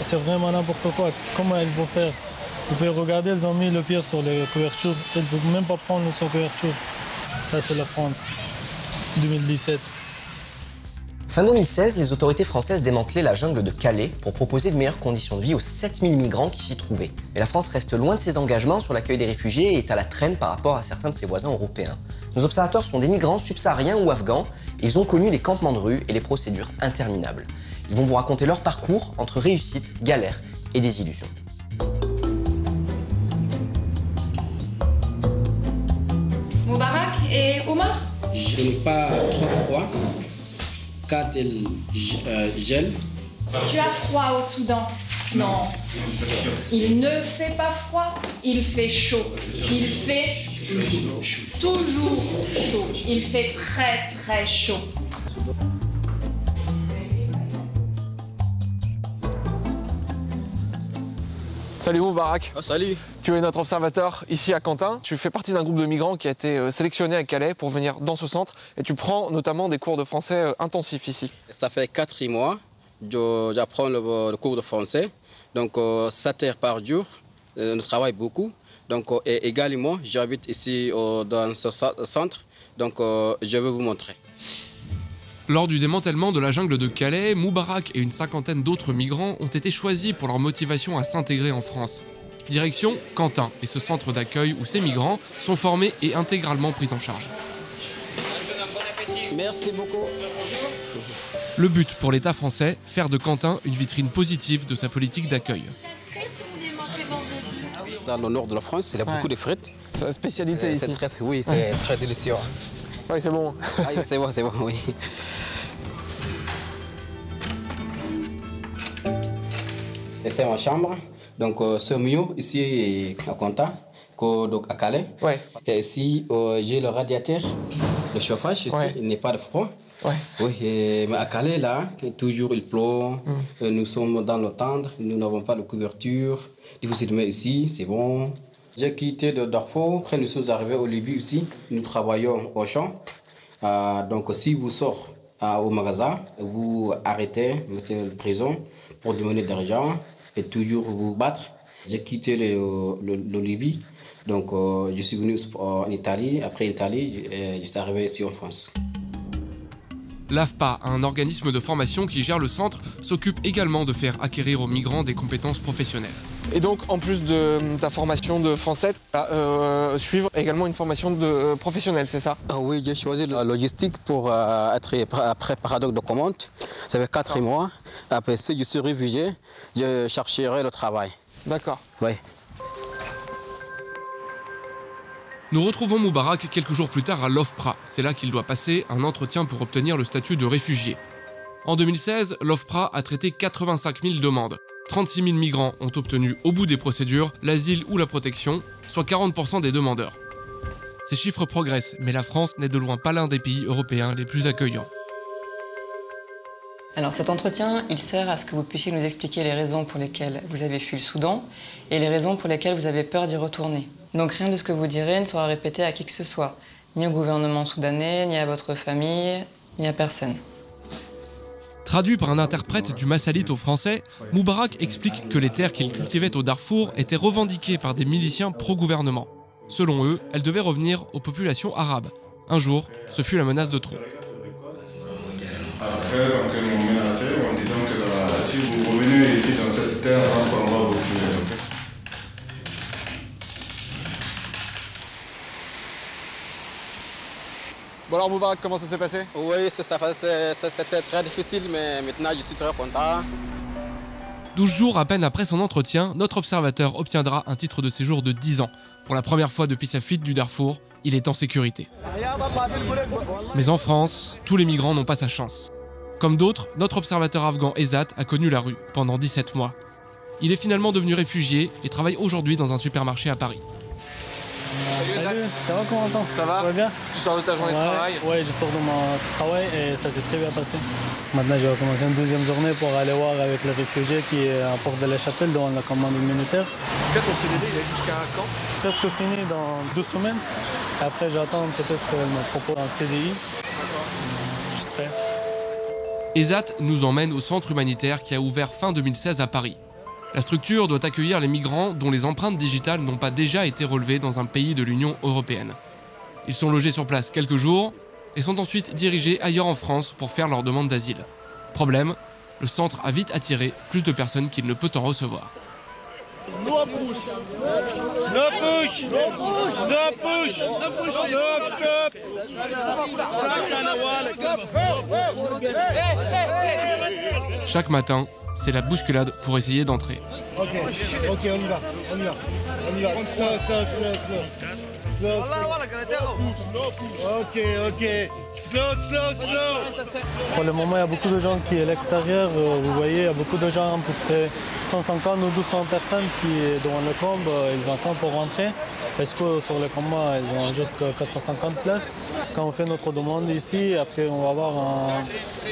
c'est vraiment n'importe quoi. Comment ils vont faire? Vous pouvez regarder, ils ont mis le pire sur les couvertures. Ils ne peuvent même pas prendre sur couverture. Ça, c'est la France, 2017. Fin 2016, les autorités françaises démantelaient la jungle de Calais pour proposer de meilleures conditions de vie aux 7000 migrants qui s'y trouvaient. Mais la France reste loin de ses engagements sur l'accueil des réfugiés et est à la traîne par rapport à certains de ses voisins européens. Nos observateurs sont des migrants subsahariens ou afghans. Ils ont connu les campements de rue et les procédures interminables. Ils vont vous raconter leur parcours entre réussite, galère et désillusion. Moubarak et Omar Je n'ai pas trop froid quand il euh, gèle. Tu as froid au Soudan Non. Il ne fait pas froid, il fait chaud. Il fait toujours chaud. Il fait très très chaud. Salut Moubarak. Oh, salut. Tu es notre observateur ici à Quentin. Tu fais partie d'un groupe de migrants qui a été euh, sélectionné à Calais pour venir dans ce centre et tu prends notamment des cours de français euh, intensifs ici. Ça fait 4 mois que j'apprends le, cours de français. Donc 7 heures par jour. Euh, je travaille beaucoup. Donc et également, j'habite ici dans ce centre. Donc je vais vous montrer. Lors du démantèlement de la jungle de Calais, Moubarak et une cinquantaine d'autres migrants ont été choisis pour leur motivation à s'intégrer en France. Direction Quentin et ce centre d'accueil où ces migrants sont formés et intégralement pris en charge. Merci beaucoup. Le but pour l'État français, faire de Quentin une vitrine positive de sa politique d'accueil. Dans le nord de la France, il y a beaucoup de frites. C'est la spécialité ici. oui, c'est très délicieux. Oui, c'est bon. Ah c'est bon, c'est bon, oui. Et c'est ma chambre. Donc, euh, ce mieux ici à Conta, donc à Calais. Ouais. Et ici, euh, j'ai le radiateur, le chauffage ici, il n'est pas de froid. Ouais. Oui, mais à Calais, là, toujours il pleut. Mm. Euh, nous sommes dans le tendre, nous n'avons pas de couverture. Difficilement ici, c'est bon. J'ai quitté de Darfour, après nous sommes arrivés au Libye aussi. Nous travaillons au champ. Euh, donc si vous sortez euh, au magasin, vous arrêtez, mettez en prison pour demander de l'argent et toujours vous battre. J'ai quitté le, Libye, donc euh, je suis venu en Italie. Après Italie, je suis arrivé ici en France. L'AFPA, un organisme de formation qui gère le centre, s'occupe également de faire acquérir aux migrants des compétences professionnelles. Et donc, en plus de ta formation de français, euh, suivre également une formation de euh, professionnelle, c'est ça? Ah Oui, j'ai choisi la logistique pour euh, être préparateur de commandes. Ça fait 4 mois. Après, si je suis réfugié, je chercherai le travail. D'accord. Oui. Nous retrouvons Moubarak quelques jours plus tard à l'OFPRA. C'est là qu'il doit passer un entretien pour obtenir le statut de réfugié. En 2016, l'OFPRA a traité 85 000 demandes. 36 000 migrants ont obtenu au bout des procédures l'asile ou la protection, soit 40% des demandeurs. Ces chiffres progressent, mais la France n'est de loin pas l'un des pays européens les plus accueillants. Alors cet entretien, il sert à ce que vous puissiez nous expliquer les raisons pour lesquelles vous avez fui le Soudan et les raisons pour lesquelles vous avez peur d'y retourner. Donc rien de ce que vous direz ne sera répété à qui que ce soit, ni au gouvernement soudanais, ni à votre famille, ni à personne. Traduit par un interprète du massalite au français, Moubarak explique que les terres qu'il cultivait au Darfour étaient revendiquées par des miliciens pro-gouvernement. Selon eux, elles devaient revenir aux populations arabes. Un jour, ce fut la menace de trop on va vous tuer. Bon alors Moubarak, comment ça s'est passé? Oui, c'était très difficile, mais maintenant je suis très content. 12 jours à peine après son entretien, notre observateur obtiendra un titre de séjour de 10 ans. Pour la première fois depuis sa fuite du Darfour, il est en sécurité. Mais en France, tous les migrants n'ont pas sa chance. Comme d'autres, notre observateur afghan Ezat a connu la rue pendant 17 mois. Il est finalement devenu réfugié et travaille aujourd'hui dans un supermarché à Paris. Salut, ça va comment t'entends Ça va Ça va bien Tu sors de ta journée de travail Ouais, je sors de mon travail et ça s'est très bien passé. Maintenant, je vais commencer une deuxième journée pour aller voir avec les réfugiés qui est à Porte de la Chapelle dans la commande humanitaire. Là, ton CDD, il est jusqu'à quand Presque fini dans deux semaines. Après, j'attends peut-être qu'elle me propose un CDI. J'espère. ESAT nous emmène au centre humanitaire qui a ouvert fin 2016 à Paris. La structure doit accueillir les migrants dont les empreintes digitales n'ont pas déjà été relevées dans un pays de l'Union européenne. Ils sont logés sur place quelques jours et sont ensuite dirigés ailleurs en France pour faire leur demande d'asile. Problème, le centre a vite attiré plus de personnes qu'il ne peut en recevoir. Chaque matin, c'est la bousculade pour essayer d'entrer. Ok, ok, on y va, on y va, on y va. Slow, slow, slow, slow. Ok, ok. Slow, slow, slow. Pour le moment, il y a beaucoup de gens qui sont à l'extérieur. Euh, Vous voyez, il y a beaucoup de gens, à peu près 150 ou 200 personnes qui sont dans le combat. euh, Ils attendent pour rentrer. Parce que sur le combat, ils ont jusqu'à 450 places? Quand on fait notre demande ici, après, on va avoir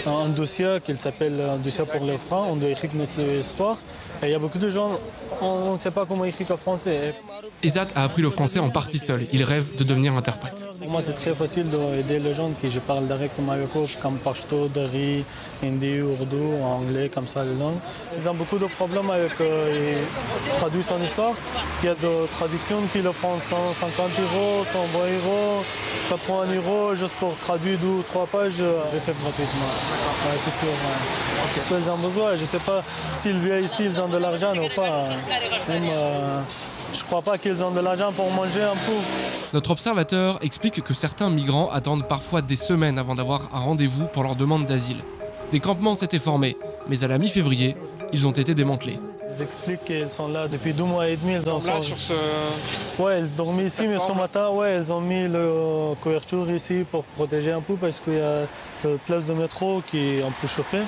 un, un dossier qui s'appelle un dossier pour les francs. On doit écrire notre histoire. Et il y a beaucoup de gens, on ne sait pas comment écrire en français. Ezat a appris le français en partie seul. Il rêve de devenir interprète. Pour moi, c'est très facile d'aider les gens qui je parle directement avec eux, comme Pashto, Dari, Hindi, Urdu, anglais, comme ça, les langues. Ils ont beaucoup de problèmes avec euh, traduire son histoire. Il y a des traductions qui le prennent 150 euros, 120 euros, 80 euros, juste pour traduire deux ou trois pages. Je fais gratuitement. Ouais, c'est sûr. ouais. Parce qu'ils ont besoin. Je ne sais pas s'ils viennent ici, ils ont de l'argent ou pas. Même, euh, je crois pas qu'ils ont de l'argent pour manger un peu. Notre observateur explique que certains migrants attendent parfois des semaines avant d'avoir un rendez-vous pour leur demande d'asile. Des campements s'étaient formés, mais à la mi-février, ils ont été démantelés. Ils expliquent qu'ils sont là depuis deux mois et demi. Ils ont Là, sur ce... Ouais, ils dormaient ici, mais ce matin, ouais, ils ont mis la couverture ici pour protéger un peu parce qu'il y a la place de métro qui est un peu chauffée.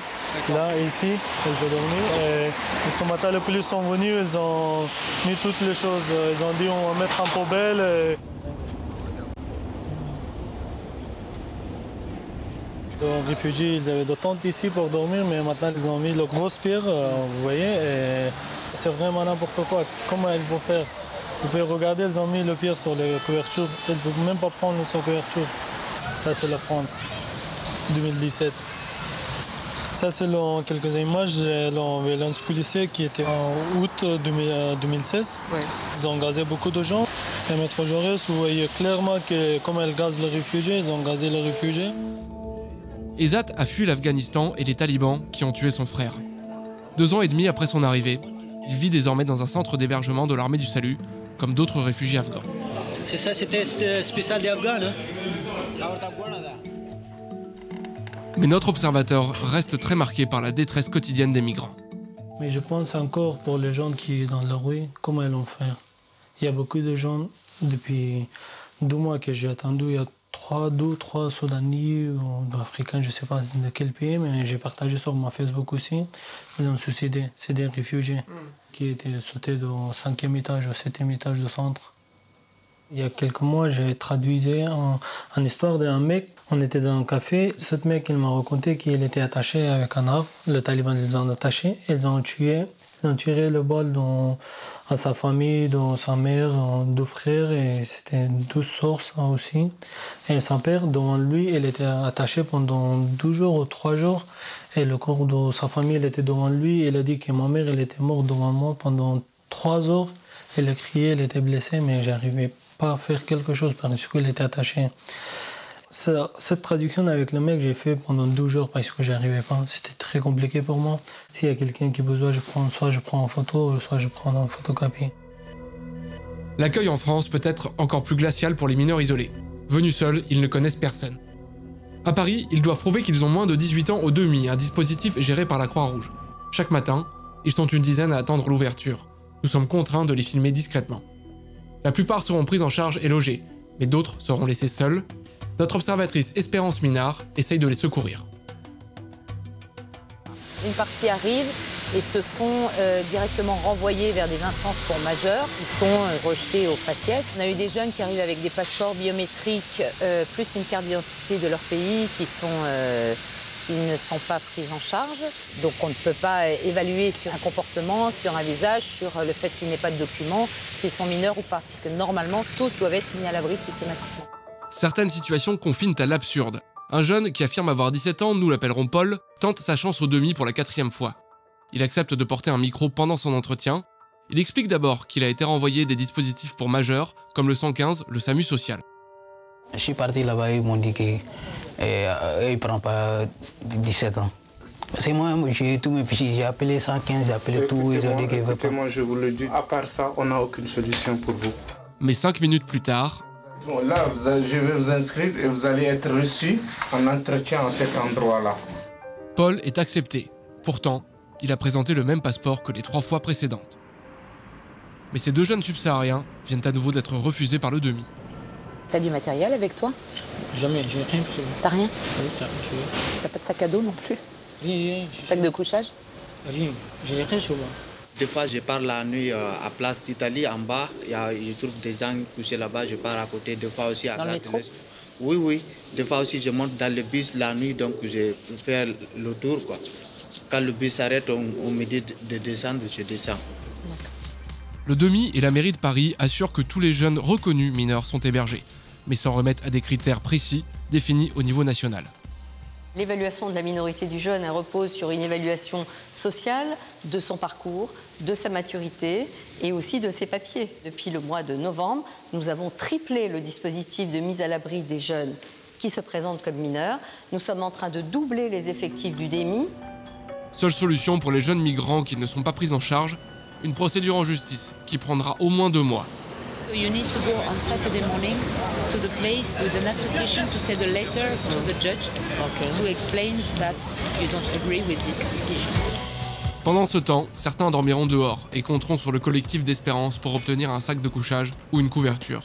Là, ici, elle peut dormir. Et, et ce matin, les polices sont venus, ils ont mis toutes les choses. Ils ont dit on va mettre en poubelle. et- Les réfugiés, ils avaient des tentes ici pour dormir, mais maintenant ils ont mis le gros pierre, euh, vous voyez, et c'est vraiment n'importe quoi. Comment ils vont faire? Vous pouvez regarder, ils ont mis le pierre sur les couvertures. Ils ne peuvent même pas prendre sur couverture. Ça, c'est la France, 2017. Ça, c'est quelques images de la violence policière qui était en août 2000, euh, 2016. Ils ont gazé beaucoup de gens. C'est un maître Jaurès, vous voyez clairement que comme ils gazent les réfugiés, ils ont gazé les réfugiés. Ezat a fui l'Afghanistan et les talibans qui ont tué son frère. Deux ans et demi après son arrivée, il vit désormais dans un centre d'hébergement de l'armée du salut, comme d'autres réfugiés afghans. C'est ça, c'était euh, spécial des Afghans. Hein? Mais notre observateur reste très marqué par la détresse quotidienne des migrants. Mais je pense encore pour les gens qui sont dans la rue, comment ils vont faire. Il y a beaucoup de gens, depuis deux mois que j'ai attendu, il y a trois, deux, trois Soudanais ou Africains, je ne sais pas de quel pays, mais j'ai partagé sur mon Facebook aussi. Ils ont suicidé. C'est des réfugiés qui étaient sautés du cinquième étage au septième étage du centre. Il y a quelques mois, j'ai traduisé en, histoire d'un mec. On était dans un café. Ce mec, il m'a raconté qu'il était attaché avec un arbre. Le taliban, ils ont attaché. Ils ont tué. Ils ont tiré le bol dans, à sa famille, dans sa mère, dans deux frères. Et c'était deux sources aussi. Et son père, devant lui, il était attaché pendant deux jours ou trois jours. Et le corps de sa famille, il était devant lui. Il a dit que ma mère, elle était morte devant moi pendant trois heures. Elle a crié, elle était blessée, mais j'arrivais pas à faire quelque chose parce qu'il était attaché. Cette traduction avec le mec, j'ai fait pendant 12 jours parce que j'arrivais pas. C'était très compliqué pour moi. S'il y a quelqu'un qui a besoin, je prends, soit je prends en photo, soit je prends en photocopie. L'accueil en France peut être encore plus glacial pour les mineurs isolés. Venus seuls, ils ne connaissent personne. À Paris, ils doivent prouver qu'ils ont moins de 18 ans au demi, un dispositif géré par la Croix-Rouge. Chaque matin, ils sont une dizaine à attendre l'ouverture. Nous sommes contraints de les filmer discrètement. La plupart seront pris en charge et logés, mais d'autres seront laissés seuls. Notre observatrice Espérance Minard essaye de les secourir. Une partie arrive et se font euh, directement renvoyer vers des instances pour majeurs. Ils sont euh, rejetés au faciès. On a eu des jeunes qui arrivent avec des passeports biométriques euh, plus une carte d'identité de leur pays qui sont qui ne sont pas prises en charge. Donc on ne peut pas évaluer sur un comportement, sur un visage, sur le fait qu'il n'ait pas de documents, s'ils sont mineurs ou pas, puisque normalement tous doivent être mis à l'abri systématiquement. Certaines situations confinent à l'absurde. Un jeune qui affirme avoir 17 ans, nous l'appellerons Paul, tente sa chance au demi pour la quatrième fois. Il accepte de porter un micro pendant son entretien. Il explique d'abord qu'il a été renvoyé des dispositifs pour majeurs, comme le 115, le SAMU social. Je suis parti là-bas, ils m'ont dit qu'il ne prend pas 17 ans. C'est moi, j'ai tous mes fichiers, j'ai appelé 115, j'ai appelé tout, ils ont dit qu'ils ne veulent pas. Moi, je vous le dis, à part ça, on n'a aucune solution pour vous. Mais cinq minutes plus tard, Bon, là, vous allez- je vais vous inscrire et vous allez être reçu en entretien à cet endroit-là. Paul est accepté. Pourtant, il a présenté le même passeport que les trois fois précédentes. Mais ces deux jeunes subsahariens viennent à nouveau d'être refusés par le demi. T'as du matériel avec toi Jamais, j'ai rien T'as rien Oui, t'as- pas de sac à dos non plus Rien, rien, Sac de couchage rien. Je n'ai rien sur moi. Des fois, je pars la nuit euh, à Place d'Italie, en bas. Il y a- je trouve des gens couchés là-bas. Je pars à côté. Des fois aussi à Dans le Gare de métro l'Est. Oui, oui. Des fois aussi, je monte dans le bus la nuit, donc je faire le tour. Quoi. Quand le bus s'arrête, on, on me dit de, de descendre, je descends. Le demi et la mairie de Paris assurent que tous les jeunes reconnus mineurs sont hébergés, mais s'en remettent à des critères précis définis au niveau national. L'évaluation de la minorité du jeune repose sur une évaluation sociale de son parcours, de sa maturité et aussi de ses papiers. Depuis le mois de novembre, nous avons triplé le dispositif de mise à l'abri des jeunes qui se présentent comme mineurs. Nous sommes en train de doubler les effectifs du DEMI. Seule solution pour les jeunes migrants qui ne sont pas pris en charge, une procédure en justice qui prendra au moins deux mois. So you need to go on Saturday morning to the place with an association to send a letter to the judge to explain that you don't agree with this decision. Pendant ce temps, certains dormiront dehors et compteront sur le collectif d'espérance pour obtenir un sac de couchage ou une couverture.